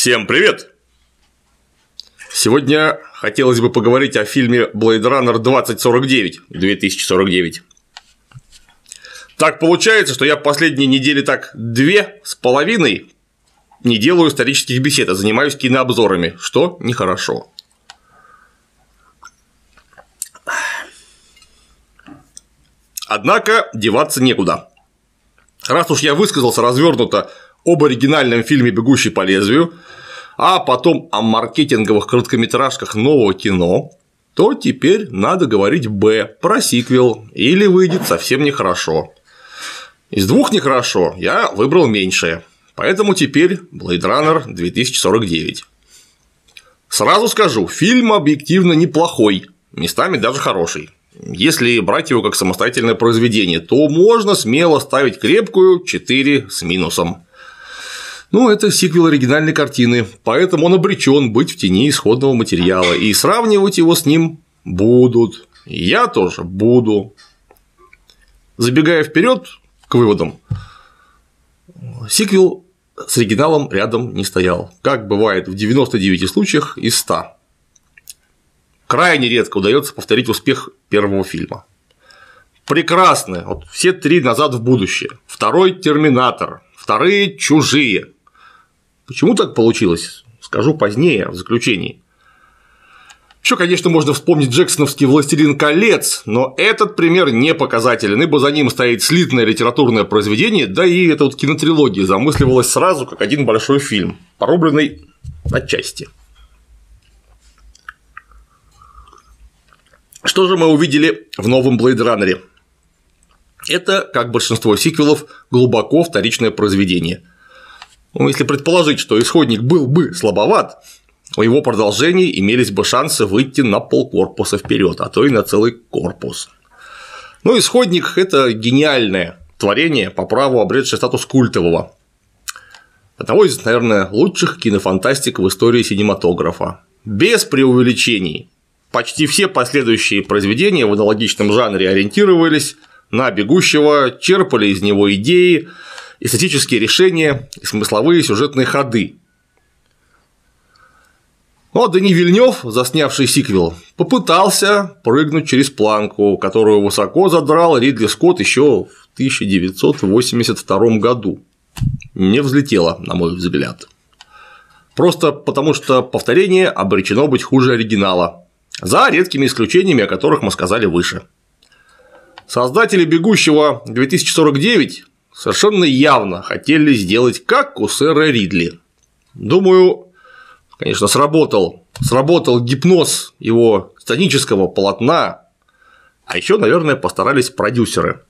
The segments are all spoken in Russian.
Всем привет! Сегодня хотелось бы поговорить о фильме Blade Runner 2049 2049. Так получается, что я последние недели так две с половиной не делаю исторических бесед, а занимаюсь кинообзорами, что нехорошо. Однако деваться некуда. Раз уж я высказался развернуто об оригинальном фильме «Бегущий по лезвию», а потом о маркетинговых короткометражках нового кино, то теперь надо говорить «Б» про сиквел, или выйдет совсем нехорошо. Из двух нехорошо я выбрал меньшее, поэтому теперь Blade Runner 2049. Сразу скажу, фильм объективно неплохой, местами даже хороший. Если брать его как самостоятельное произведение, то можно смело ставить крепкую 4 с минусом. Ну, это сиквел оригинальной картины, поэтому он обречен быть в тени исходного материала, и сравнивать его с ним будут. Я тоже буду. Забегая вперед к выводам, сиквел с оригиналом рядом не стоял, как бывает в 99 случаях из 100. Крайне редко удается повторить успех первого фильма. Прекрасны. Вот все три назад в будущее. Второй Терминатор. Вторые чужие. Почему так получилось? Скажу позднее, в заключении. Еще, конечно, можно вспомнить Джексоновский «Властелин колец», но этот пример не показателен, ибо за ним стоит слитное литературное произведение, да и эта вот кинотрилогия замысливалась сразу как один большой фильм, порубленный на части. Что же мы увидели в новом Runner? Это, как большинство сиквелов, глубоко вторичное произведение. Ну, если предположить, что исходник был бы слабоват, у его продолжений имелись бы шансы выйти на полкорпуса вперед, а то и на целый корпус. Ну, исходник – это гениальное творение, по праву обретшее статус культового. Одного из, наверное, лучших кинофантастик в истории синематографа. Без преувеличений. Почти все последующие произведения в аналогичном жанре ориентировались на бегущего, черпали из него идеи, эстетические решения и смысловые сюжетные ходы. Но Дани Вильнев, заснявший сиквел, попытался прыгнуть через планку, которую высоко задрал Ридли Скотт еще в 1982 году. Не взлетело, на мой взгляд. Просто потому, что повторение обречено быть хуже оригинала, за редкими исключениями, о которых мы сказали выше. Создатели «Бегущего 2049» совершенно явно хотели сделать как у сэра Ридли. Думаю, конечно, сработал, сработал гипноз его сценического полотна, а еще, наверное, постарались продюсеры.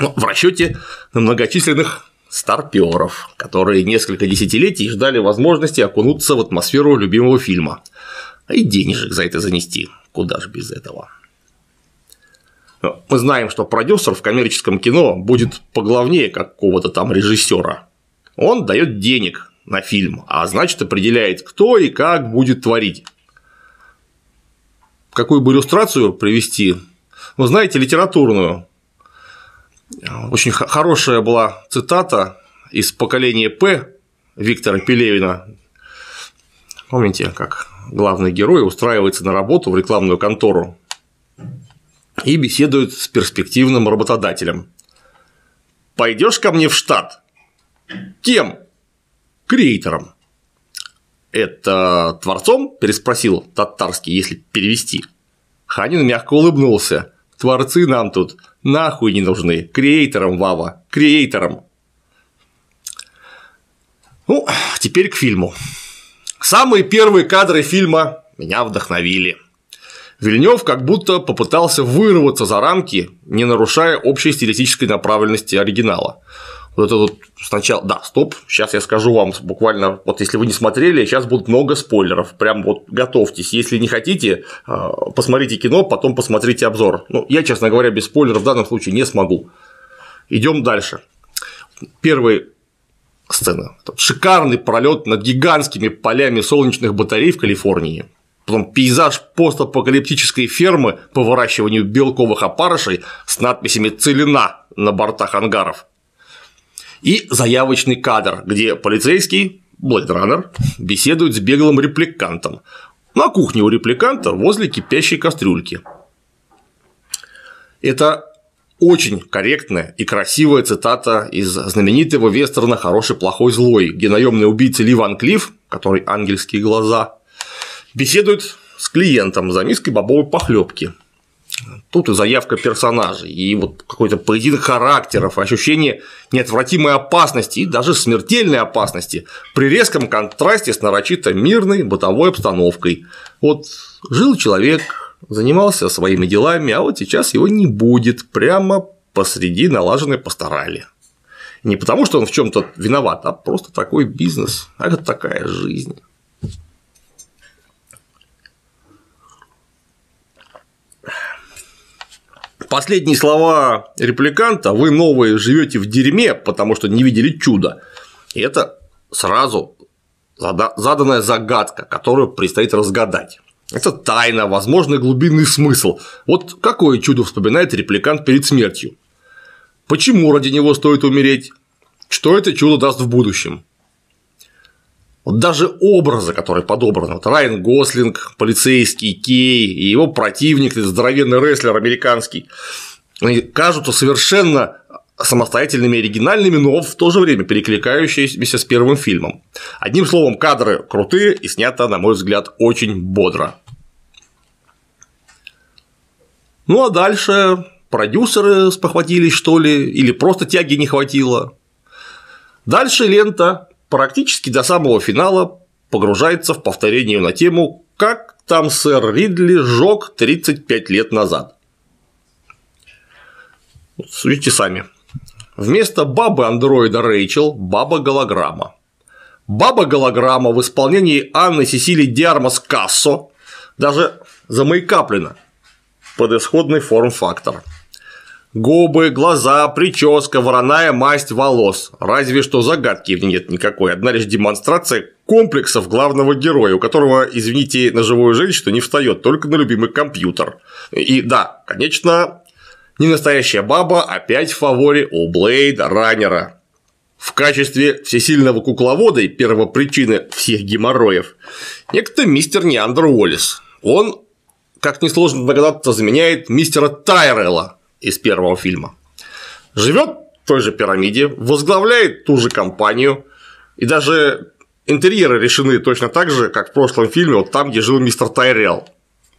Ну, в расчете на многочисленных старперов, которые несколько десятилетий ждали возможности окунуться в атмосферу любимого фильма, а и денежек за это занести, куда же без этого. Мы знаем, что продюсер в коммерческом кино будет поглавнее какого-то там режиссера. Он дает денег на фильм, а значит определяет, кто и как будет творить. Какую бы иллюстрацию привести? Вы знаете, литературную. Очень хорошая была цитата из поколения П Виктора Пелевина. Помните, как главный герой устраивается на работу в рекламную контору и беседует с перспективным работодателем. Пойдешь ко мне в штат? Кем? Креатором. Это творцом? переспросил татарский, если перевести. Ханин мягко улыбнулся. Творцы нам тут нахуй не нужны. Креатором, Вава, креатором. Ну, теперь к фильму. Самые первые кадры фильма меня вдохновили. Вильнев как будто попытался вырваться за рамки, не нарушая общей стилистической направленности оригинала. Вот это вот сначала, да, стоп, сейчас я скажу вам буквально, вот если вы не смотрели, сейчас будет много спойлеров, прям вот готовьтесь, если не хотите, а, посмотрите кино, потом посмотрите обзор. Ну, я, честно говоря, без спойлеров в данном случае не смогу. Идем дальше. Первый сцена. Шикарный пролет над гигантскими полями солнечных батарей в Калифорнии потом пейзаж постапокалиптической фермы по выращиванию белковых опарышей с надписями «Целина» на бортах ангаров. И заявочный кадр, где полицейский Блэд Раннер беседует с беглым репликантом на кухне у репликанта возле кипящей кастрюльки. Это очень корректная и красивая цитата из знаменитого вестерна «Хороший, плохой, злой», где наемный убийца Ли Ван Клифф, который ангельские глаза, беседует с клиентом за миской бобовой похлебки. Тут и заявка персонажей, и вот какой-то поединок характеров, ощущение неотвратимой опасности и даже смертельной опасности при резком контрасте с нарочито мирной бытовой обстановкой. Вот жил человек, занимался своими делами, а вот сейчас его не будет прямо посреди налаженной пасторали. Не потому, что он в чем то виноват, а просто такой бизнес, а это такая жизнь. Последние слова репликанта «Вы новые живете в дерьме, потому что не видели чуда» – это сразу заданная загадка, которую предстоит разгадать. Это тайна, возможный глубинный смысл. Вот какое чудо вспоминает репликант перед смертью? Почему ради него стоит умереть? Что это чудо даст в будущем? Вот даже образы, которые подобраны, вот Райан Гослинг, полицейский Кей и его противник, здоровенный рестлер американский, кажутся совершенно самостоятельными оригинальными, но в то же время перекликающимися с первым фильмом. Одним словом, кадры крутые и снято, на мой взгляд, очень бодро. Ну а дальше продюсеры спохватились, что ли, или просто тяги не хватило. Дальше лента практически до самого финала погружается в повторение на тему «Как там сэр Ридли жёг 35 лет назад». Судите сами. Вместо бабы андроида Рэйчел – баба-голограмма. Баба-голограмма в исполнении Анны Сесилии Диармас Кассо даже замайкаплена под исходный форм-фактор – Губы, глаза, прическа, вороная масть волос. Разве что загадки в ней нет никакой. Одна лишь демонстрация комплексов главного героя, у которого, извините, на живую женщину не встает, только на любимый компьютер. И да, конечно, не настоящая баба, опять в фаворе у Блейда Раннера. В качестве всесильного кукловода и первопричины всех геморроев некто мистер Неандер Уоллес. Он, как несложно догадаться, заменяет мистера Тайрелла, из первого фильма. Живет в той же пирамиде, возглавляет ту же компанию, и даже интерьеры решены точно так же, как в прошлом фильме, вот там, где жил мистер Тайрелл.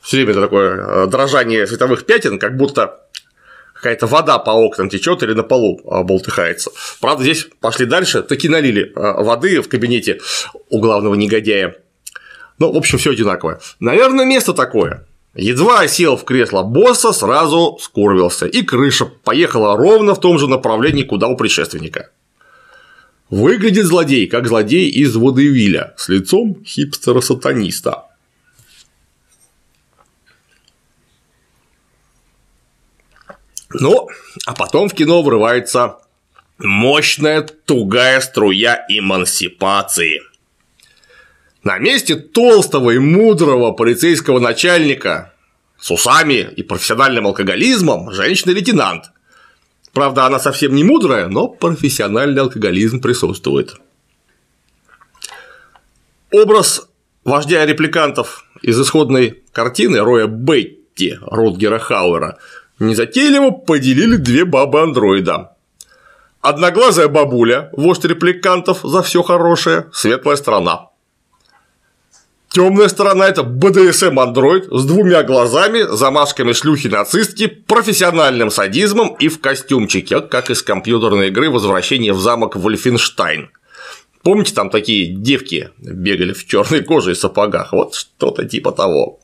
Все время это такое э, дрожание световых пятен, как будто какая-то вода по окнам течет или на полу э, болтыхается. Правда, здесь пошли дальше, таки налили э, воды в кабинете у главного негодяя. Ну, в общем, все одинаковое. Наверное, место такое. Едва сел в кресло босса, сразу скурвился, и крыша поехала ровно в том же направлении, куда у предшественника. Выглядит злодей, как злодей из Водевиля, с лицом хипстера-сатаниста. Ну, а потом в кино врывается мощная тугая струя эмансипации – на месте толстого и мудрого полицейского начальника с усами и профессиональным алкоголизмом женщина-лейтенант. Правда, она совсем не мудрая, но профессиональный алкоголизм присутствует. Образ вождя репликантов из исходной картины Роя Бетти Рутгера Хауэра незатейливо поделили две бабы-андроида. Одноглазая бабуля, вождь репликантов за все хорошее, светлая страна. Темная сторона это BDSM андроид с двумя глазами, замашками шлюхи-нацистки, профессиональным садизмом и в костюмчике, как из компьютерной игры «Возвращение в замок Вольфенштайн». Помните, там такие девки бегали в черной коже и сапогах? Вот что-то типа того.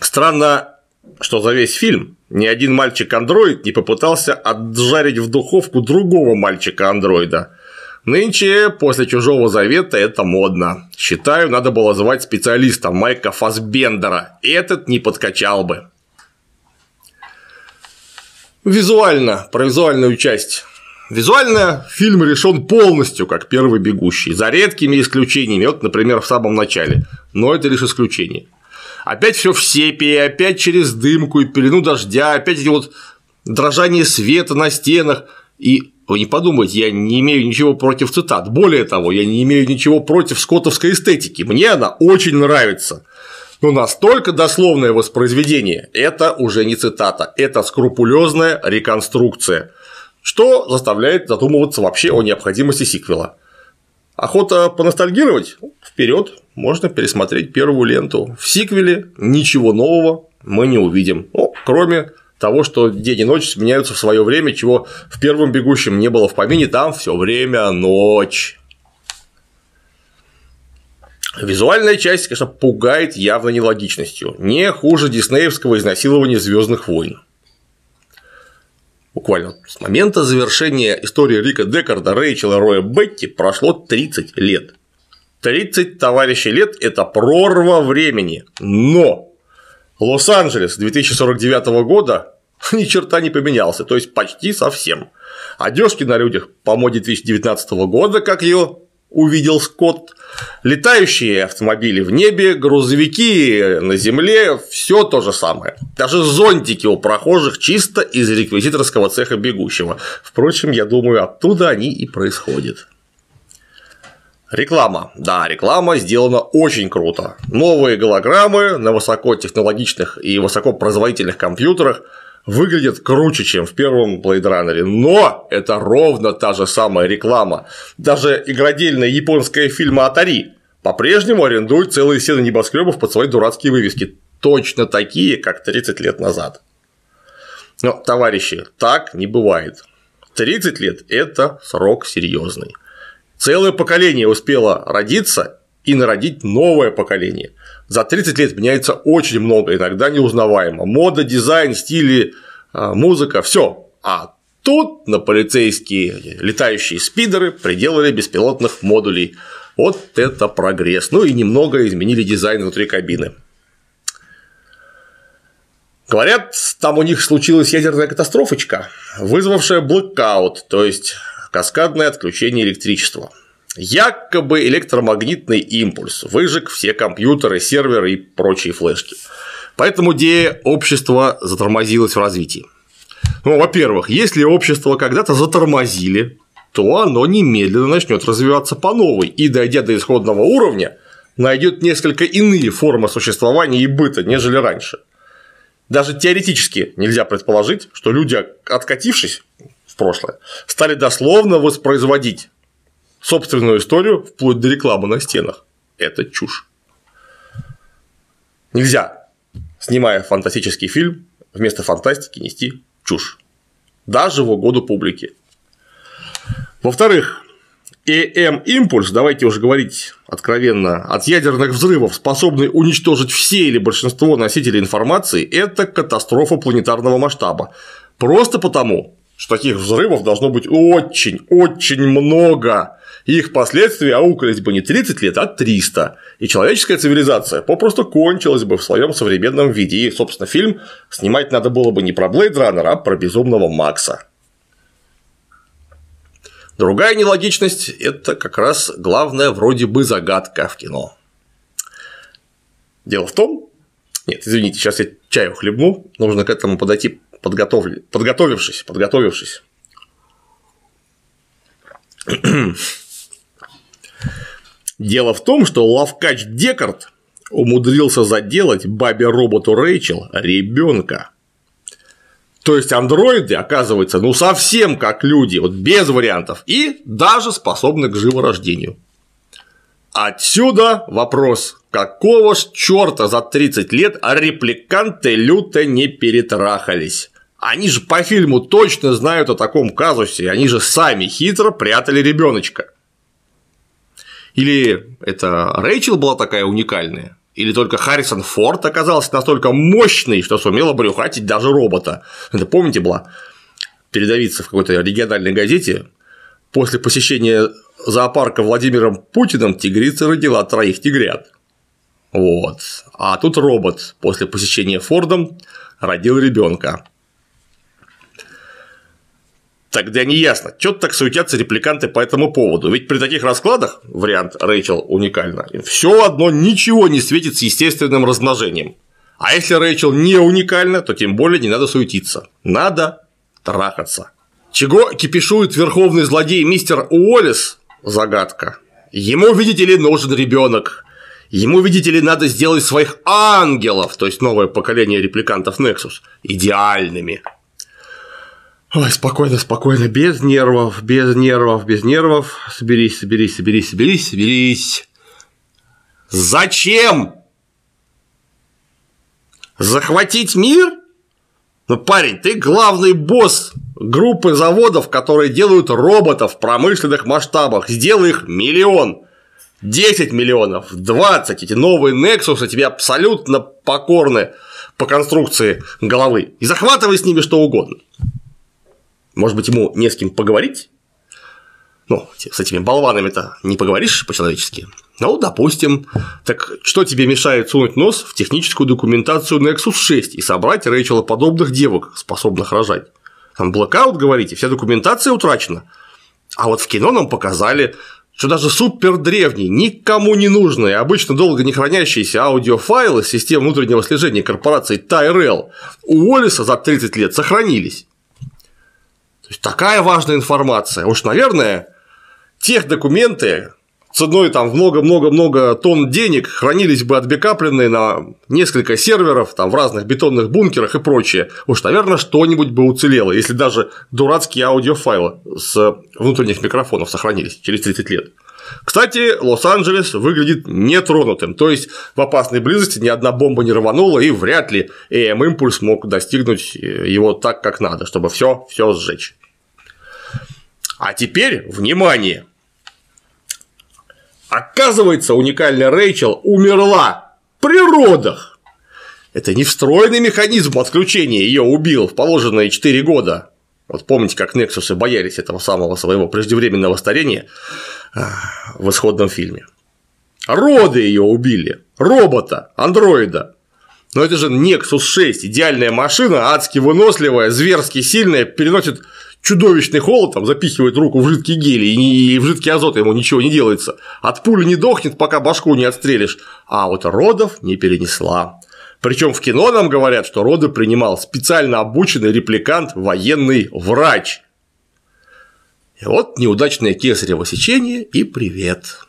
Странно, что за весь фильм ни один мальчик-андроид не попытался отжарить в духовку другого мальчика-андроида. Нынче после Чужого Завета это модно. Считаю, надо было звать специалиста Майка Фасбендера. Этот не подкачал бы. Визуально, про визуальную часть. Визуально фильм решен полностью, как первый бегущий, за редкими исключениями, вот, например, в самом начале, но это лишь исключение. Опять все в сепии, опять через дымку и пелену дождя, опять эти вот дрожание света на стенах, и Вы не подумайте, я не имею ничего против цитат. Более того, я не имею ничего против скотовской эстетики. Мне она очень нравится. Но настолько дословное воспроизведение – это уже не цитата, это скрупулезная реконструкция, что заставляет задумываться вообще о необходимости сиквела. Охота поностальгировать? Вперед, можно пересмотреть первую ленту. В сиквеле ничего нового мы не увидим, ну, кроме того, что день и ночь сменяются в свое время, чего в первом бегущем не было в помине, там все время ночь. Визуальная часть, конечно, пугает явно нелогичностью, не хуже диснеевского изнасилования Звездных войн. Буквально с момента завершения истории Рика Декарда, Рэйчела Роя Бетти прошло 30 лет. 30 товарищей лет – это прорва времени. Но Лос-Анджелес 2049 года ни черта не поменялся, то есть почти совсем. Одежки на людях по моде 2019 года, как ее увидел Скотт, летающие автомобили в небе, грузовики на земле, все то же самое. Даже зонтики у прохожих чисто из реквизиторского цеха бегущего. Впрочем, я думаю, оттуда они и происходят. Реклама. Да, реклама сделана очень круто. Новые голограммы на высокотехнологичных и высокопроизводительных компьютерах выглядят круче, чем в первом Blade Runner, но это ровно та же самая реклама. Даже игродельная японская фильма Atari по-прежнему арендует целые сены небоскребов под свои дурацкие вывески, точно такие, как 30 лет назад. Но, товарищи, так не бывает. 30 лет – это срок серьезный. Целое поколение успело родиться и народить новое поколение. За 30 лет меняется очень много, иногда неузнаваемо. Мода, дизайн, стили, а, музыка, все. А тут на полицейские летающие спидеры приделали беспилотных модулей. Вот это прогресс. Ну и немного изменили дизайн внутри кабины. Говорят, там у них случилась ядерная катастрофочка, вызвавшая блэкаут, то есть каскадное отключение электричества. Якобы электромагнитный импульс выжег все компьютеры, серверы и прочие флешки. Поэтому идея общества затормозилась в развитии. Ну, во-первых, если общество когда-то затормозили, то оно немедленно начнет развиваться по новой и, дойдя до исходного уровня, найдет несколько иные формы существования и быта, нежели раньше. Даже теоретически нельзя предположить, что люди, откатившись прошлое, стали дословно воспроизводить собственную историю вплоть до рекламы на стенах. Это чушь. Нельзя, снимая фантастический фильм, вместо фантастики нести чушь. Даже в угоду публике. Во-вторых, ЭМ-импульс, давайте уже говорить откровенно, от ядерных взрывов, способный уничтожить все или большинство носителей информации, это катастрофа планетарного масштаба. Просто потому, что таких взрывов должно быть очень-очень много. Их последствия аукались бы не 30 лет, а 300. И человеческая цивилизация попросту кончилась бы в своем современном виде. И, собственно, фильм снимать надо было бы не про Блейд Раннер, а про безумного Макса. Другая нелогичность – это как раз главная вроде бы загадка в кино. Дело в том, нет, извините, сейчас я чаю хлебну, нужно к этому подойти подготовли, подготовившись, подготовившись. Дело в том, что Лавкач Декард умудрился заделать бабе-роботу Рэйчел ребенка. То есть андроиды, оказывается, ну совсем как люди, вот без вариантов, и даже способны к живорождению. Отсюда вопрос, какого ж черта за 30 лет репликанты люто не перетрахались? Они же по фильму точно знают о таком казусе, они же сами хитро прятали ребеночка. Или это Рэйчел была такая уникальная? Или только Харрисон Форд оказался настолько мощный, что сумел обрюхатить даже робота? Это помните была передовица в какой-то региональной газете после посещения зоопарка Владимиром Путиным тигрица родила троих тигрят. Вот. А тут робот после посещения Фордом родил ребенка. Тогда не ясно, что так суетятся репликанты по этому поводу. Ведь при таких раскладах, вариант Рэйчел уникально, все одно ничего не светит с естественным размножением. А если Рэйчел не уникальна, то тем более не надо суетиться. Надо трахаться. Чего кипишует верховный злодей мистер Уоллес? Загадка. Ему, видите ли, нужен ребенок. Ему, видите ли, надо сделать своих ангелов, то есть новое поколение репликантов Nexus, идеальными. Ой, спокойно, спокойно, без нервов, без нервов, без нервов. Соберись, соберись, соберись, соберись, соберись. Зачем? Захватить мир? Ну, парень, ты главный босс группы заводов, которые делают роботов в промышленных масштабах. Сделай их миллион. 10 миллионов, 20, эти новые Nexus тебе абсолютно покорны по конструкции головы. И захватывай с ними что угодно. Может быть, ему не с кем поговорить? Ну, с этими болванами-то не поговоришь по-человечески. Ну, допустим. Так что тебе мешает сунуть нос в техническую документацию Nexus 6 и собрать Рэйчела подобных девок, способных рожать? Там блокаут, говорите, вся документация утрачена. А вот в кино нам показали, что даже супер древние, никому не нужные, обычно долго не хранящиеся аудиофайлы систем внутреннего слежения корпорации Tyrell у Уоллиса за 30 лет сохранились. То есть такая важная информация. Уж, наверное, тех документы, ценой там много-много-много тонн денег хранились бы отбекапленные на несколько серверов там в разных бетонных бункерах и прочее. Уж, наверное, что-нибудь бы уцелело, если даже дурацкие аудиофайлы с внутренних микрофонов сохранились через 30 лет. Кстати, Лос-Анджелес выглядит нетронутым, то есть в опасной близости ни одна бомба не рванула, и вряд ли ЭМ-импульс мог достигнуть его так, как надо, чтобы все, все сжечь. А теперь, внимание! Оказывается, уникальная Рэйчел умерла при родах. Это не встроенный механизм отключения ее убил в положенные 4 года. Вот помните, как Нексусы боялись этого самого своего преждевременного старения а, в исходном фильме. Роды ее убили. Робота, андроида. Но это же Nexus 6, идеальная машина, адски выносливая, зверски сильная, переносит чудовищный холод, там запихивает руку в жидкий гель, и в жидкий азот ему ничего не делается. От пули не дохнет, пока башку не отстрелишь. А вот родов не перенесла. Причем в кино нам говорят, что роды принимал специально обученный репликант, военный врач. И вот неудачное кесарево сечение и привет.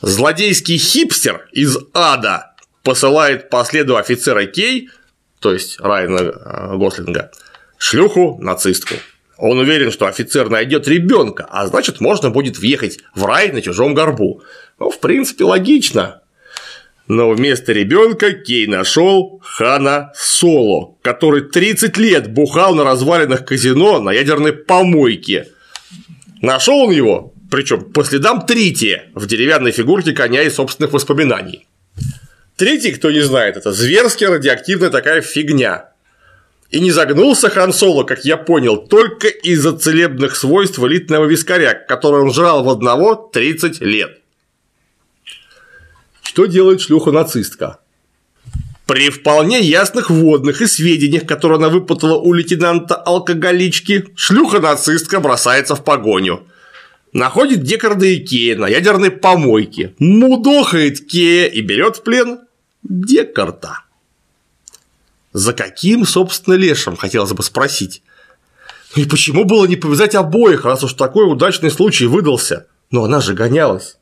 Злодейский хипстер из ада посылает по следу офицера Кей, то есть Райана э, Гослинга, шлюху нацистку. Он уверен, что офицер найдет ребенка, а значит, можно будет въехать в рай на чужом горбу. Ну, в принципе, логично. Но вместо ребенка Кей нашел Хана Соло, который 30 лет бухал на развалинах казино на ядерной помойке. Нашел он его, причем по следам Трития в деревянной фигурке коня и собственных воспоминаний. Третий, кто не знает, это зверски радиоактивная такая фигня. И не загнулся Хан Соло, как я понял, только из-за целебных свойств элитного вискаря, который он жрал в одного 30 лет. Что делает шлюха-нацистка? При вполне ясных вводных и сведениях, которые она выпутала у лейтенанта алкоголички, шлюха-нацистка бросается в погоню. Находит Декарда и Кея на ядерной помойке, мудохает Кея и берет в плен Декарда. За каким, собственно, лешим, хотелось бы спросить. И почему было не повязать обоих, раз уж такой удачный случай выдался? Но она же гонялась.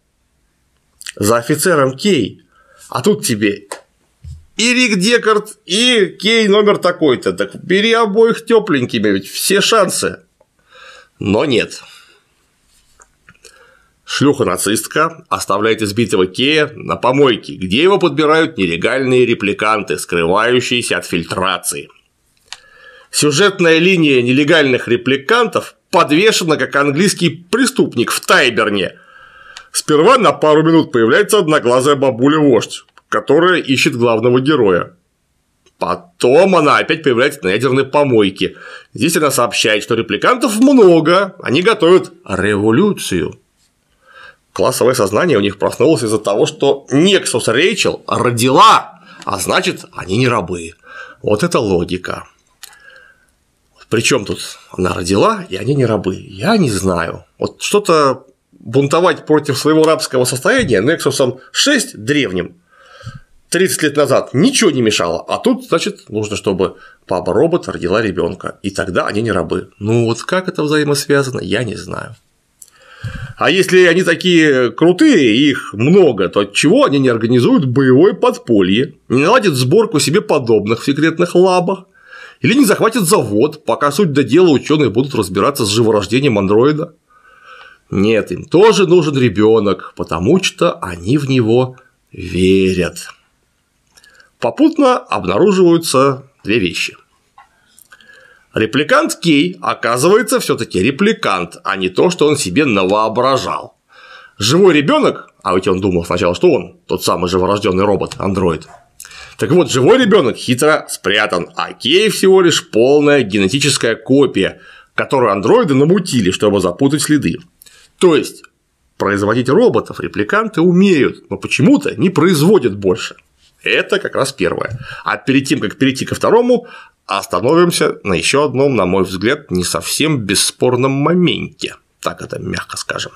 За офицером Кей. А тут тебе и Рик Декард, и Кей номер такой-то. Так бери обоих тепленькими, ведь все шансы. Но нет. Шлюха-нацистка оставляет избитого Кея на помойке, где его подбирают нелегальные репликанты, скрывающиеся от фильтрации. Сюжетная линия нелегальных репликантов подвешена как английский преступник в Тайберне. Сперва на пару минут появляется одноглазая бабуля-вождь, которая ищет главного героя. Потом она опять появляется на ядерной помойке. Здесь она сообщает, что репликантов много, они готовят революцию классовое сознание у них проснулось из-за того, что Нексус Рейчел родила, а значит, они не рабы. Вот это логика. Причем тут она родила, и они не рабы. Я не знаю. Вот что-то бунтовать против своего рабского состояния Нексусом 6 древним 30 лет назад ничего не мешало, а тут, значит, нужно, чтобы папа-робот родила ребенка, и тогда они не рабы. Ну вот как это взаимосвязано, я не знаю. А если они такие крутые, их много, то чего они не организуют боевое подполье, не наладят сборку себе подобных в секретных лабах, или не захватят завод, пока суть до дела ученые будут разбираться с живорождением андроида? Нет, им тоже нужен ребенок, потому что они в него верят. Попутно обнаруживаются две вещи. Репликант Кей оказывается все-таки репликант, а не то, что он себе навоображал. Живой ребенок, а ведь он думал сначала, что он тот самый живорожденный робот, андроид. Так вот, живой ребенок хитро спрятан, а Кей всего лишь полная генетическая копия, которую андроиды намутили, чтобы запутать следы. То есть, производить роботов репликанты умеют, но почему-то не производят больше. Это как раз первое. А перед тем, как перейти ко второму, остановимся на еще одном, на мой взгляд, не совсем бесспорном моменте. Так это мягко скажем.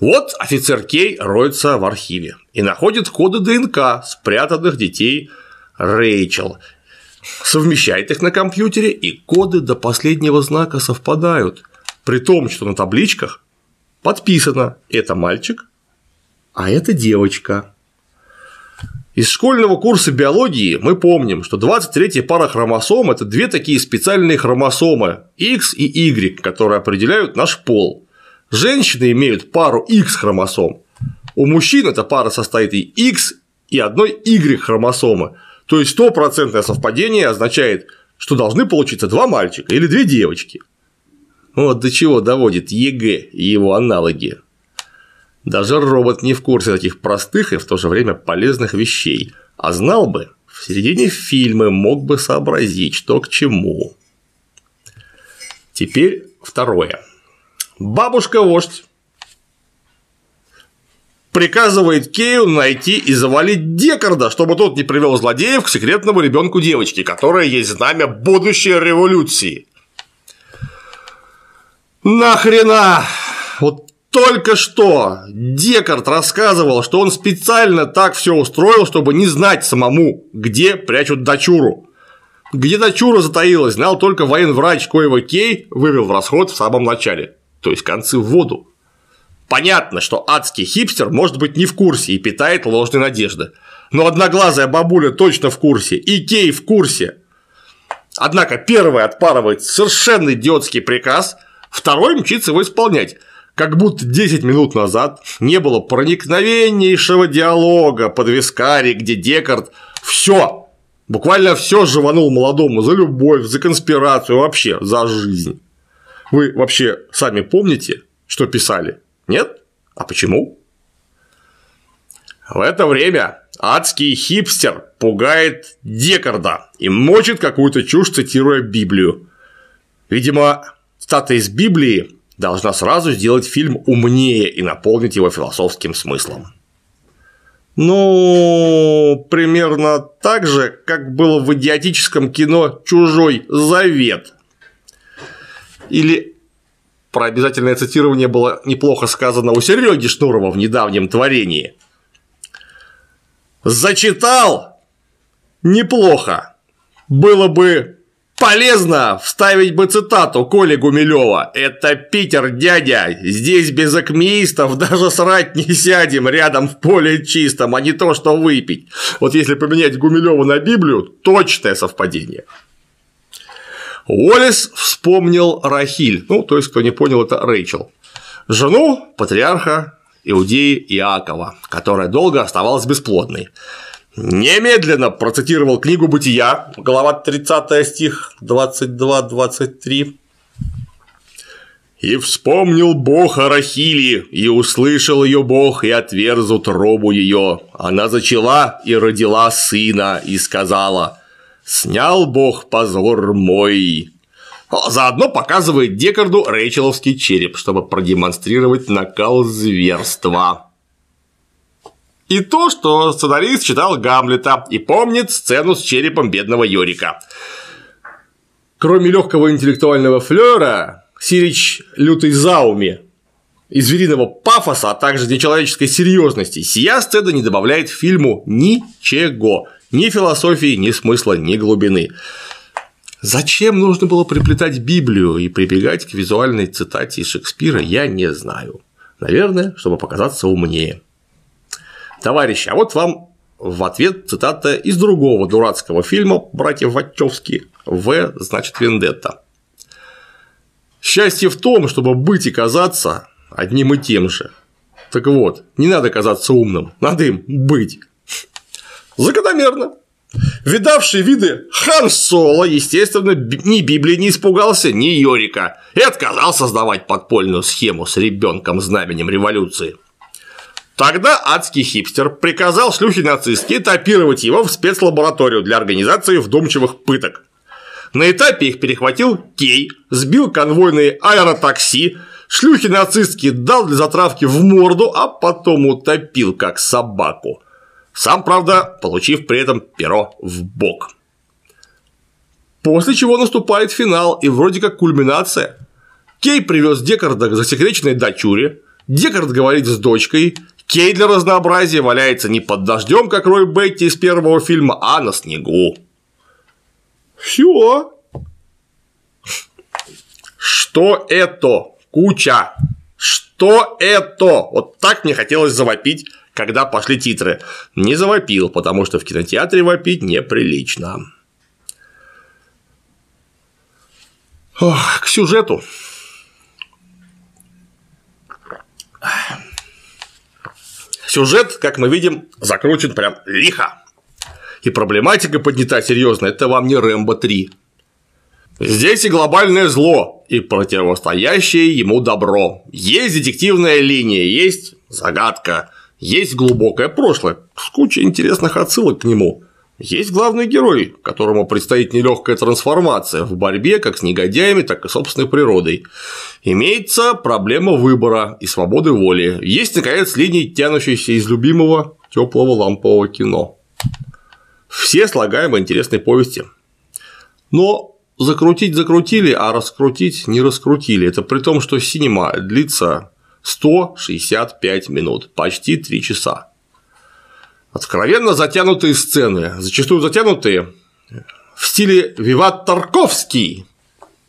Вот офицер Кей роется в архиве и находит коды ДНК спрятанных детей Рэйчел, совмещает их на компьютере, и коды до последнего знака совпадают, при том, что на табличках подписано «это мальчик», а это девочка. Из школьного курса биологии мы помним, что 23 пара хромосом – это две такие специальные хромосомы X и Y, которые определяют наш пол. Женщины имеют пару X хромосом, у мужчин эта пара состоит и X и одной Y хромосомы, то есть стопроцентное совпадение означает, что должны получиться два мальчика или две девочки. Вот до чего доводит ЕГЭ и его аналоги. Даже робот не в курсе таких простых и в то же время полезных вещей, а знал бы, в середине фильма мог бы сообразить, что к чему. Теперь второе. Бабушка-вождь приказывает Кею найти и завалить Декарда, чтобы тот не привел злодеев к секретному ребенку девочки, которая есть знамя будущей революции. Нахрена? Вот только что Декард рассказывал, что он специально так все устроил, чтобы не знать самому, где прячут дочуру. Где дочура затаилась, знал только военврач, коего Кей вывел в расход в самом начале, то есть концы в воду. Понятно, что адский хипстер может быть не в курсе и питает ложные надежды. Но одноглазая бабуля точно в курсе, и Кей в курсе. Однако первый отпарывает совершенно идиотский приказ, второй мчится его исполнять – как будто 10 минут назад не было проникновеннейшего диалога под Вискари, где Декард все, буквально все живанул молодому за любовь, за конспирацию, вообще за жизнь. Вы вообще сами помните, что писали? Нет? А почему? В это время адский хипстер пугает Декарда и мочит какую-то чушь, цитируя Библию. Видимо, цитата из Библии должна сразу сделать фильм умнее и наполнить его философским смыслом. Ну, примерно так же, как было в идиотическом кино «Чужой завет». Или про обязательное цитирование было неплохо сказано у Сереги Шнурова в недавнем творении. Зачитал? Неплохо. Было бы Полезно вставить бы цитату Коли Гумилева. Это Питер, дядя. Здесь без акмеистов даже срать не сядем рядом в поле чистом, а не то, что выпить. Вот если поменять Гумилева на Библию, точное совпадение. Уоллес вспомнил Рахиль, ну, то есть, кто не понял, это Рэйчел, жену патриарха Иудеи Иакова, которая долго оставалась бесплодной. Немедленно процитировал книгу Бытия, глава 30 стих 22-23. «И вспомнил Бог о Рахиле, и услышал ее Бог, и отверз утробу ее. Она зачала и родила сына, и сказала, «Снял Бог позор мой». Заодно показывает Декарду Рэйчеловский череп, чтобы продемонстрировать накал зверства и то, что сценарист читал Гамлета и помнит сцену с черепом бедного Йорика. Кроме легкого интеллектуального флера, Сирич лютый Зауми и звериного пафоса, а также нечеловеческой серьезности, сия сцена не добавляет фильму ничего, ни философии, ни смысла, ни глубины. Зачем нужно было приплетать Библию и прибегать к визуальной цитате из Шекспира, я не знаю. Наверное, чтобы показаться умнее. Товарищи, а вот вам в ответ цитата из другого дурацкого фильма «Братьев Вачовски» «В» значит «Вендетта». Счастье в том, чтобы быть и казаться одним и тем же. Так вот, не надо казаться умным, надо им быть. Закономерно. Видавший виды Хан Соло, естественно, ни Библии не испугался, ни Йорика, и отказался создавать подпольную схему с ребенком знаменем революции. Тогда адский хипстер приказал шлюхе нацистке этапировать его в спецлабораторию для организации вдумчивых пыток. На этапе их перехватил Кей, сбил конвойные аэротакси, шлюхи нацистки дал для затравки в морду, а потом утопил как собаку. Сам, правда, получив при этом перо в бок. После чего наступает финал и вроде как кульминация. Кей привез Декарда к засекреченной дочуре, Декард говорит с дочкой, Кей для разнообразия валяется не под дождем, как Рой Бетти из первого фильма, а на снегу. Все. Что это? Куча. Что это? Вот так мне хотелось завопить когда пошли титры. Не завопил, потому что в кинотеатре вопить неприлично. Ох, к сюжету. Сюжет, как мы видим, закручен прям лихо. И проблематика поднята серьезно. Это вам не Рэмбо 3. Здесь и глобальное зло, и противостоящее ему добро. Есть детективная линия, есть загадка, есть глубокое прошлое с кучей интересных отсылок к нему. Есть главный герой, которому предстоит нелегкая трансформация в борьбе как с негодяями, так и собственной природой. Имеется проблема выбора и свободы воли. Есть, наконец, линии, тянущиеся из любимого теплого лампового кино. Все слагаемые интересной повести. Но закрутить закрутили, а раскрутить не раскрутили. Это при том, что синема длится 165 минут, почти 3 часа. Откровенно затянутые сцены, зачастую затянутые в стиле Виват Тарковский,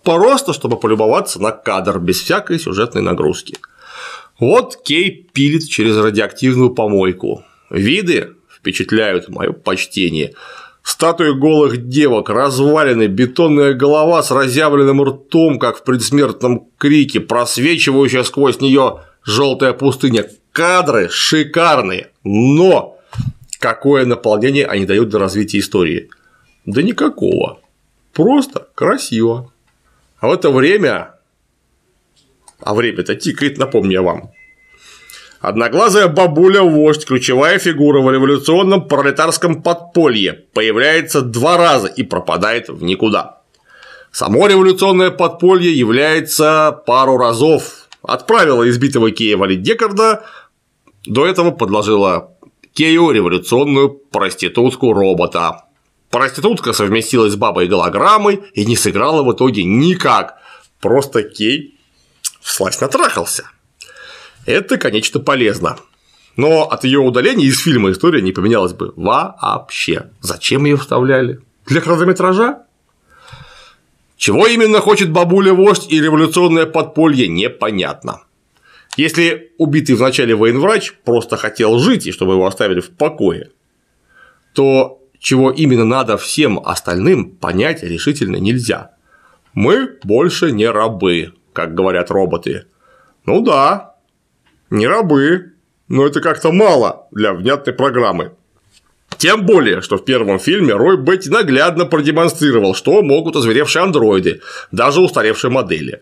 просто чтобы полюбоваться на кадр без всякой сюжетной нагрузки. Вот Кей пилит через радиоактивную помойку. Виды впечатляют мое почтение. Статуи голых девок, развалины, бетонная голова с разъявленным ртом, как в предсмертном крике, просвечивающая сквозь нее желтая пустыня. Кадры шикарные, но какое наполнение они дают для развития истории? Да никакого. Просто красиво. А в это время, а время-то тикает, напомню я вам, Одноглазая бабуля-вождь, ключевая фигура в революционном пролетарском подполье, появляется два раза и пропадает в никуда. Само революционное подполье является пару разов. Отправила избитого валить Декарда, до этого подложила Кею революционную проститутку робота. Проститутка совместилась с бабой голограммой и не сыграла в итоге никак. Просто Кей вслась натрахался. Это, конечно, полезно. Но от ее удаления из фильма история не поменялась бы вообще. Зачем ее вставляли? Для хронометража? Чего именно хочет бабуля-вождь и революционное подполье, непонятно. Если убитый в начале военврач просто хотел жить и чтобы его оставили в покое, то чего именно надо всем остальным понять решительно нельзя. Мы больше не рабы, как говорят роботы. Ну да, не рабы, но это как-то мало для внятной программы. Тем более, что в первом фильме Рой Бетти наглядно продемонстрировал, что могут озверевшие андроиды, даже устаревшие модели.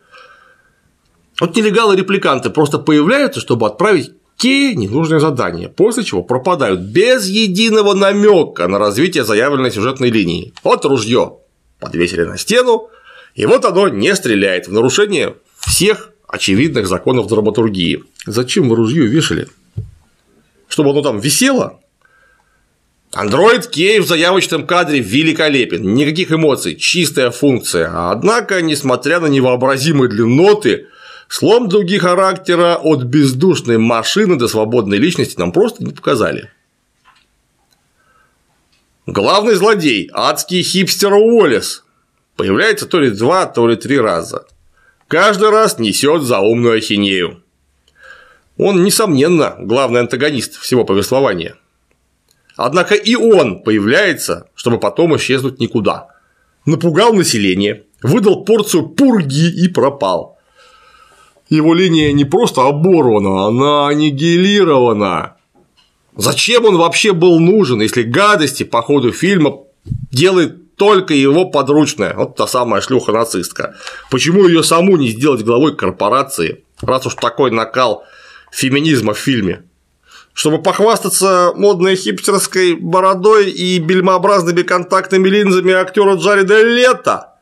Вот нелегалы-репликанты просто появляются, чтобы отправить те ненужные задания, после чего пропадают без единого намека на развитие заявленной сюжетной линии. Вот ружье подвесили на стену, и вот оно не стреляет в нарушение всех очевидных законов драматургии. Зачем вы ружье вешали? Чтобы оно там висело? Android Key в заявочном кадре великолепен, никаких эмоций, чистая функция. Однако, несмотря на невообразимые длинноты, Слом дуги характера от бездушной машины до свободной личности нам просто не показали. Главный злодей – адский хипстер Уоллес. Появляется то ли два, то ли три раза. Каждый раз несет заумную ахинею. Он, несомненно, главный антагонист всего повествования. Однако и он появляется, чтобы потом исчезнуть никуда. Напугал население, выдал порцию пурги и пропал. Его линия не просто оборвана, она аннигилирована. Зачем он вообще был нужен, если гадости по ходу фильма делает только его подручная, вот та самая шлюха-нацистка. Почему ее саму не сделать главой корпорации, раз уж такой накал феминизма в фильме? Чтобы похвастаться модной хипстерской бородой и бельмообразными контактными линзами актера Джареда Лето?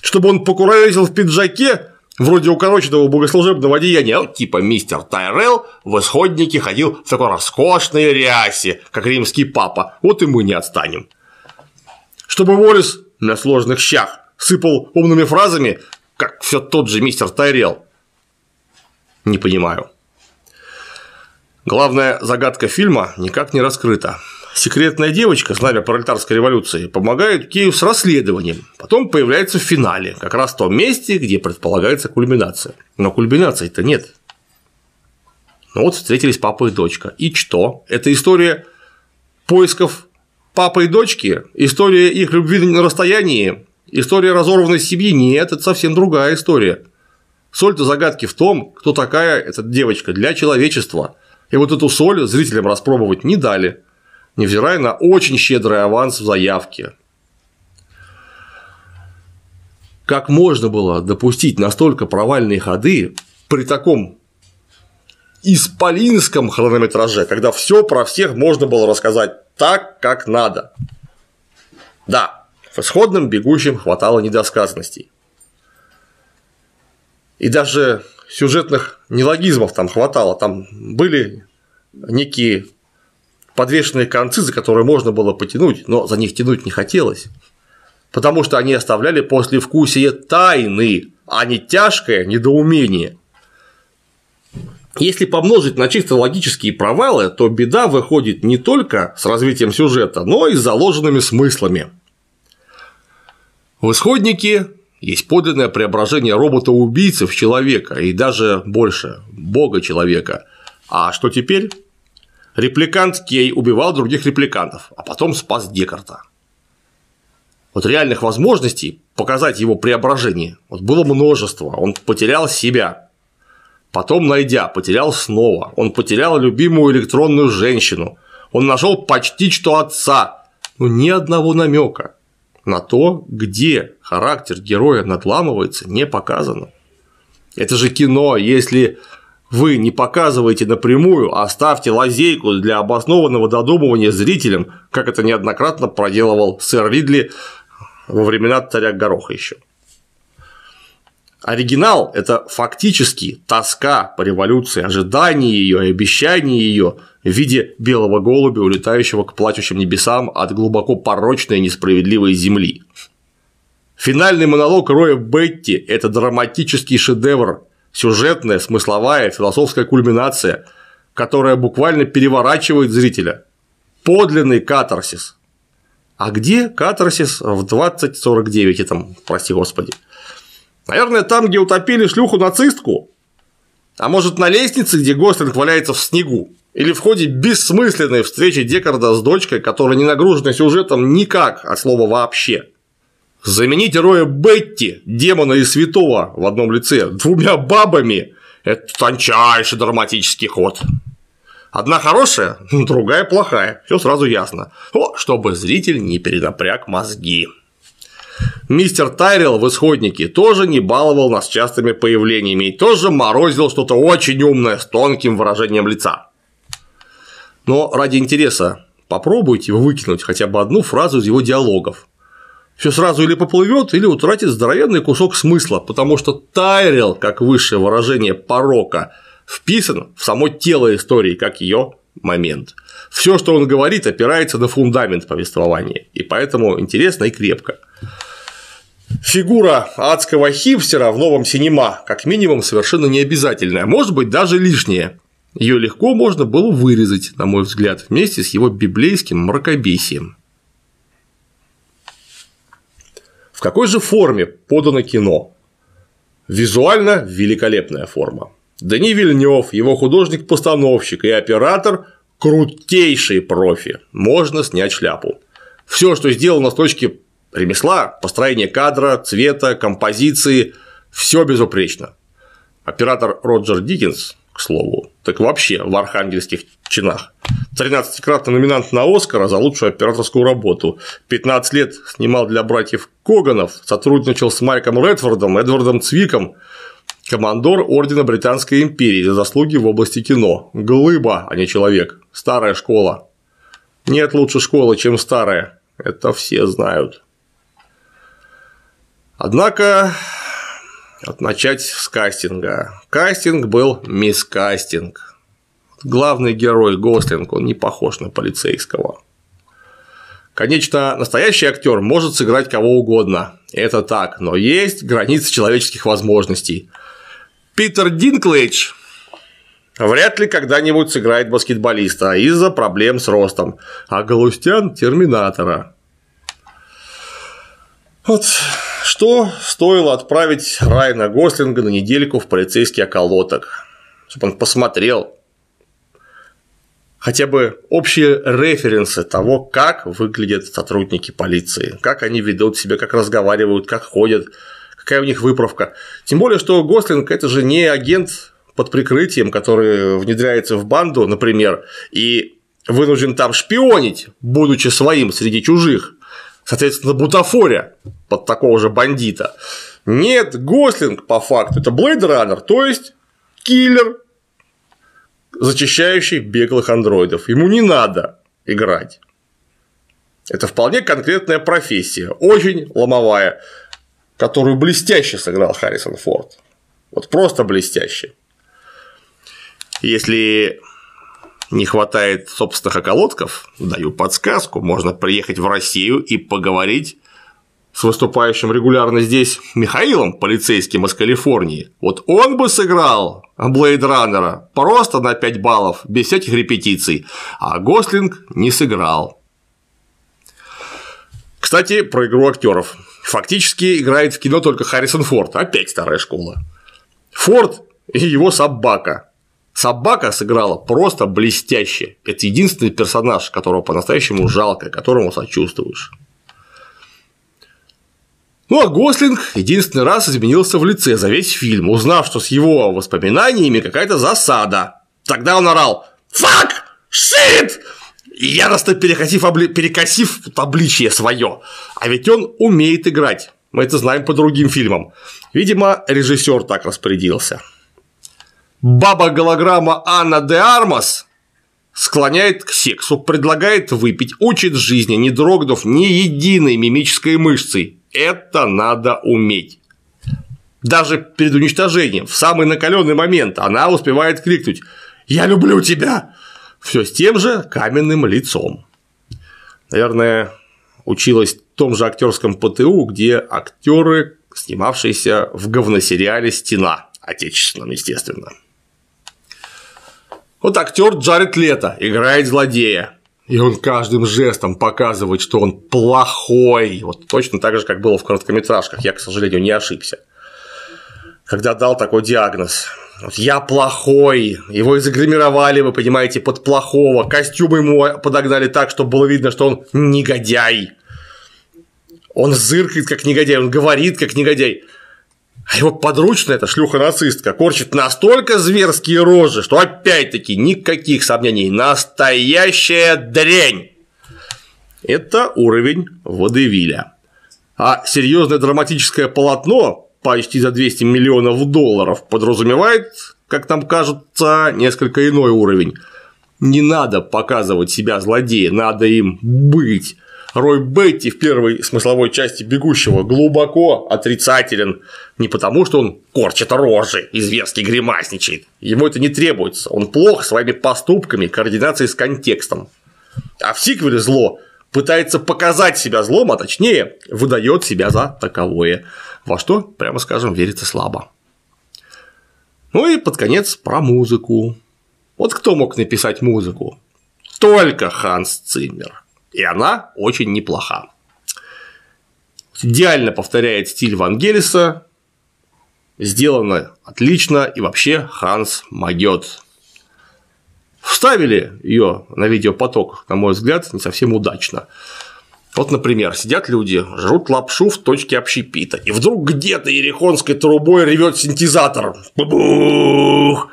Чтобы он покуравил в пиджаке вроде укороченного богослужебного одеяния, типа мистер Тайрелл в исходнике ходил в такой роскошной рясе, как римский папа, вот и мы не отстанем. Чтобы Уоллес на сложных щах сыпал умными фразами, как все тот же мистер Тайрелл. Не понимаю. Главная загадка фильма никак не раскрыта. Секретная девочка, знамя пролетарской революции, помогает Кею с расследованием, потом появляется в финале, как раз в том месте, где предполагается кульминация. Но кульминации-то нет. Ну вот встретились папа и дочка. И что? Это история поисков папы и дочки, история их любви на расстоянии, история разорванной семьи. Нет, это совсем другая история. Соль-то загадки в том, кто такая эта девочка для человечества. И вот эту соль зрителям распробовать не дали невзирая на очень щедрый аванс в заявке. Как можно было допустить настолько провальные ходы при таком исполинском хронометраже, когда все про всех можно было рассказать так, как надо. Да, в исходном бегущем хватало недосказанностей. И даже сюжетных нелогизмов там хватало. Там были некие подвешенные концы, за которые можно было потянуть, но за них тянуть не хотелось, потому что они оставляли послевкусие тайны, а не тяжкое недоумение. Если помножить на чисто логические провалы, то беда выходит не только с развитием сюжета, но и с заложенными смыслами. В исходнике есть подлинное преображение робота-убийцы в человека и даже больше – бога-человека. А что теперь? Репликант Кей убивал других репликантов, а потом спас Декарта. Вот реальных возможностей показать его преображение вот было множество. Он потерял себя. Потом, найдя, потерял снова. Он потерял любимую электронную женщину. Он нашел почти что отца. Но ни одного намека на то, где характер героя надламывается, не показано. Это же кино, если вы не показываете напрямую, а оставьте лазейку для обоснованного додумывания зрителям, как это неоднократно проделывал сэр Ридли во времена царя Гороха еще. Оригинал – это фактически тоска по революции, ожидание ее и обещание ее в виде белого голубя, улетающего к плачущим небесам от глубоко порочной и несправедливой земли. Финальный монолог Роя Бетти – это драматический шедевр, сюжетная, смысловая, философская кульминация, которая буквально переворачивает зрителя. Подлинный катарсис. А где катарсис в 2049 этом, прости господи? Наверное, там, где утопили шлюху-нацистку? А может, на лестнице, где Гослинг валяется в снегу? Или в ходе бессмысленной встречи Декарда с дочкой, которая не нагружена сюжетом никак, от слова вообще? Заменить героя Бетти, демона и святого в одном лице, двумя бабами – это тончайший драматический ход. Одна хорошая, другая плохая, все сразу ясно. О, чтобы зритель не перенапряг мозги. Мистер Тайрелл в исходнике тоже не баловал нас частыми появлениями и тоже морозил что-то очень умное с тонким выражением лица. Но ради интереса попробуйте выкинуть хотя бы одну фразу из его диалогов все сразу или поплывет, или утратит здоровенный кусок смысла, потому что Тайрел, как высшее выражение порока, вписан в само тело истории, как ее момент. Все, что он говорит, опирается на фундамент повествования, и поэтому интересно и крепко. Фигура адского хипстера в новом синема как минимум совершенно не обязательная, может быть даже лишняя. Ее легко можно было вырезать, на мой взгляд, вместе с его библейским мракобесием. В какой же форме подано кино? Визуально великолепная форма. Дани Вильнев, его художник-постановщик и оператор – крутейшие профи. Можно снять шляпу. Все, что сделано с точки ремесла, построение кадра, цвета, композиции – все безупречно. Оператор Роджер Диккенс, к слову, так вообще в архангельских чинах. 13-кратный номинант на Оскара за лучшую операторскую работу. 15 лет снимал для братьев Коганов, сотрудничал с Майком Редфордом, Эдвардом Цвиком, командор Ордена Британской империи за заслуги в области кино. Глыба, а не человек. Старая школа. Нет лучше школы, чем старая. Это все знают. Однако начать с кастинга. Кастинг был мискастинг. Главный герой Гослинг, он не похож на полицейского. Конечно, настоящий актер может сыграть кого угодно. Это так, но есть границы человеческих возможностей. Питер Динклейдж вряд ли когда-нибудь сыграет баскетболиста из-за проблем с ростом, а Галустян – терминатора. Вот что стоило отправить Райана Гослинга на недельку в полицейский околоток, чтобы он посмотрел. Хотя бы общие референсы того, как выглядят сотрудники полиции, как они ведут себя, как разговаривают, как ходят, какая у них выправка. Тем более, что Гослинг – это же не агент под прикрытием, который внедряется в банду, например, и вынужден там шпионить, будучи своим среди чужих, соответственно, бутафоря под такого же бандита. Нет, Гослинг по факту это Runner, то есть киллер, зачищающий беглых андроидов. Ему не надо играть. Это вполне конкретная профессия, очень ломовая, которую блестяще сыграл Харрисон Форд. Вот просто блестяще. Если не хватает собственных околотков, даю подсказку, можно приехать в Россию и поговорить с выступающим регулярно здесь Михаилом, полицейским из Калифорнии. Вот он бы сыграл Блейд Раннера просто на 5 баллов, без всяких репетиций, а Гослинг не сыграл. Кстати, про игру актеров. Фактически играет в кино только Харрисон Форд, опять старая школа. Форд и его собака. Собака сыграла просто блестяще. Это единственный персонаж, которого по-настоящему жалко, которому сочувствуешь. Ну а Гослинг единственный раз изменился в лице за весь фильм, узнав, что с его воспоминаниями какая-то засада. Тогда он орал «Fuck! Shit!» яростно перекосив, обли... перекосив обличие свое. А ведь он умеет играть. Мы это знаем по другим фильмам. Видимо, режиссер так распорядился. Баба-голограмма Анна де Армас склоняет к сексу, предлагает выпить, учит жизни, не дрогнув ни единой мимической мышцей. Это надо уметь. Даже перед уничтожением, в самый накаленный момент, она успевает крикнуть «Я люблю тебя!» Все с тем же каменным лицом. Наверное, училась в том же актерском ПТУ, где актеры, снимавшиеся в говносериале Стена, отечественном, естественно. Вот актер Джаред Лето играет злодея. И он каждым жестом показывает, что он плохой. Вот точно так же, как было в короткометражках. Я, к сожалению, не ошибся. Когда дал такой диагноз. Вот я плохой, его загримировали, вы понимаете, под плохого, костюм ему подогнали так, чтобы было видно, что он негодяй. Он зыркает как негодяй, он говорит как негодяй. А его подручная, эта шлюха-нацистка, корчит настолько зверские рожи, что опять-таки никаких сомнений, настоящая дрянь. Это уровень водевиля. А серьезное драматическое полотно почти за 200 миллионов долларов подразумевает, как нам кажется, несколько иной уровень. Не надо показывать себя злодея, надо им быть. Рой Бетти в первой смысловой части «Бегущего» глубоко отрицателен не потому, что он корчит рожи и зверски гримасничает. Ему это не требуется. Он плох своими поступками, координацией с контекстом. А в сиквеле зло пытается показать себя злом, а точнее выдает себя за таковое, во что, прямо скажем, верится слабо. Ну и под конец про музыку. Вот кто мог написать музыку? Только Ханс Циммер. И она очень неплоха. Идеально повторяет стиль Вангелиса, сделано отлично и вообще Ханс могет. Вставили ее на видеопоток, на мой взгляд, не совсем удачно. Вот, например, сидят люди, жрут лапшу в точке общепита, и вдруг где-то ерехонской трубой ревет синтезатор. Бубух!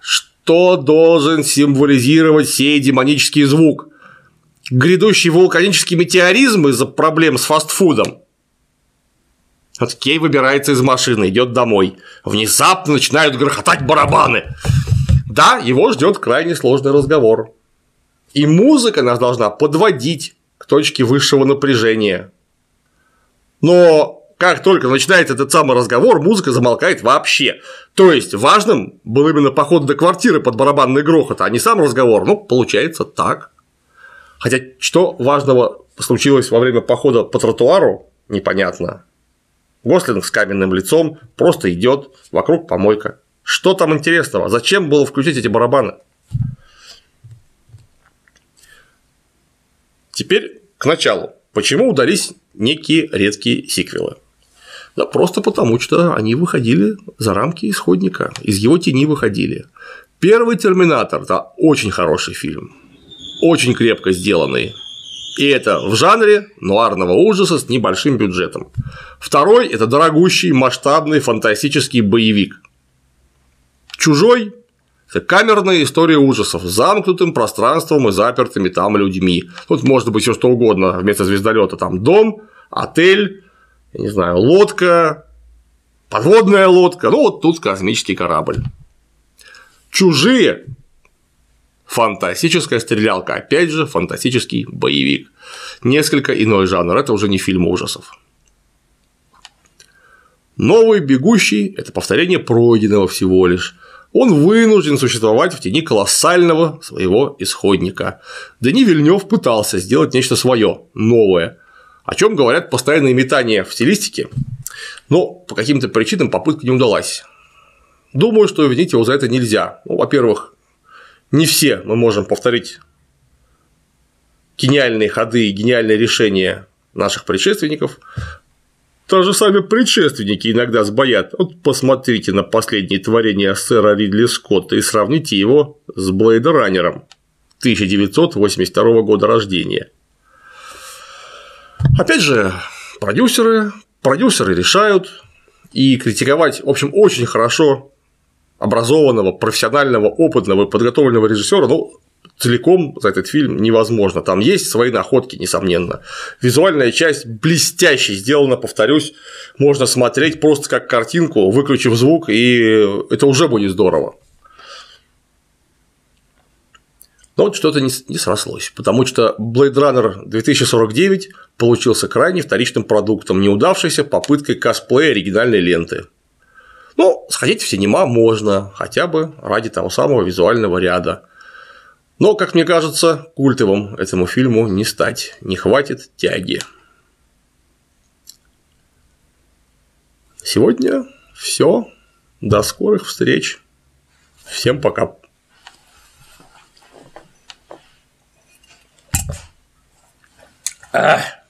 Что должен символизировать сей демонический звук? Грядущий вулканический метеоризм из-за проблем с фастфудом? Вот Кей выбирается из машины, идет домой. Внезапно начинают грохотать барабаны. Да, его ждет крайне сложный разговор. И музыка нас должна подводить к точке высшего напряжения. Но как только начинается этот самый разговор, музыка замолкает вообще. То есть важным был именно поход до квартиры под барабанный грохот, а не сам разговор. Ну, получается так. Хотя что важного случилось во время похода по тротуару, непонятно. Гослинг с каменным лицом просто идет, вокруг помойка. Что там интересного? Зачем было включить эти барабаны? Теперь к началу. Почему удались некие редкие сиквелы? Да просто потому, что они выходили за рамки исходника, из его тени выходили. Первый Терминатор – это очень хороший фильм, очень крепко сделанный, и это в жанре нуарного ужаса с небольшим бюджетом. Второй – это дорогущий, масштабный, фантастический боевик. Чужой – это камерная история ужасов с замкнутым пространством и запертыми там людьми. Тут может быть все что угодно вместо звездолета. Там дом, отель, не знаю, лодка, подводная лодка. Ну, вот тут космический корабль. Чужие Фантастическая стрелялка, опять же, фантастический боевик. Несколько иной жанр, это уже не фильм ужасов. Новый бегущий – это повторение пройденного всего лишь. Он вынужден существовать в тени колоссального своего исходника. Дани Вильнев пытался сделать нечто свое, новое, о чем говорят постоянные метания в стилистике, но по каким-то причинам попытка не удалась. Думаю, что винить его за это нельзя. Ну, во-первых, не все мы можем повторить гениальные ходы и гениальные решения наших предшественников. Даже сами предшественники иногда сбоят. Вот посмотрите на последнее творение сэра Ридли Скотта и сравните его с Блейда Раннером 1982 года рождения. Опять же, продюсеры, продюсеры решают, и критиковать, в общем, очень хорошо образованного, профессионального, опытного и подготовленного режиссера, ну, целиком за этот фильм невозможно. Там есть свои находки, несомненно. Визуальная часть блестяще сделана, повторюсь, можно смотреть просто как картинку, выключив звук, и это уже будет здорово. Но вот что-то не срослось, потому что Blade Runner 2049 получился крайне вторичным продуктом, неудавшейся попыткой косплея оригинальной ленты. Ну, сходить в синема можно, хотя бы ради того самого визуального ряда. Но, как мне кажется, культовым этому фильму не стать, не хватит тяги. Сегодня все. До скорых встреч. Всем пока. Ах.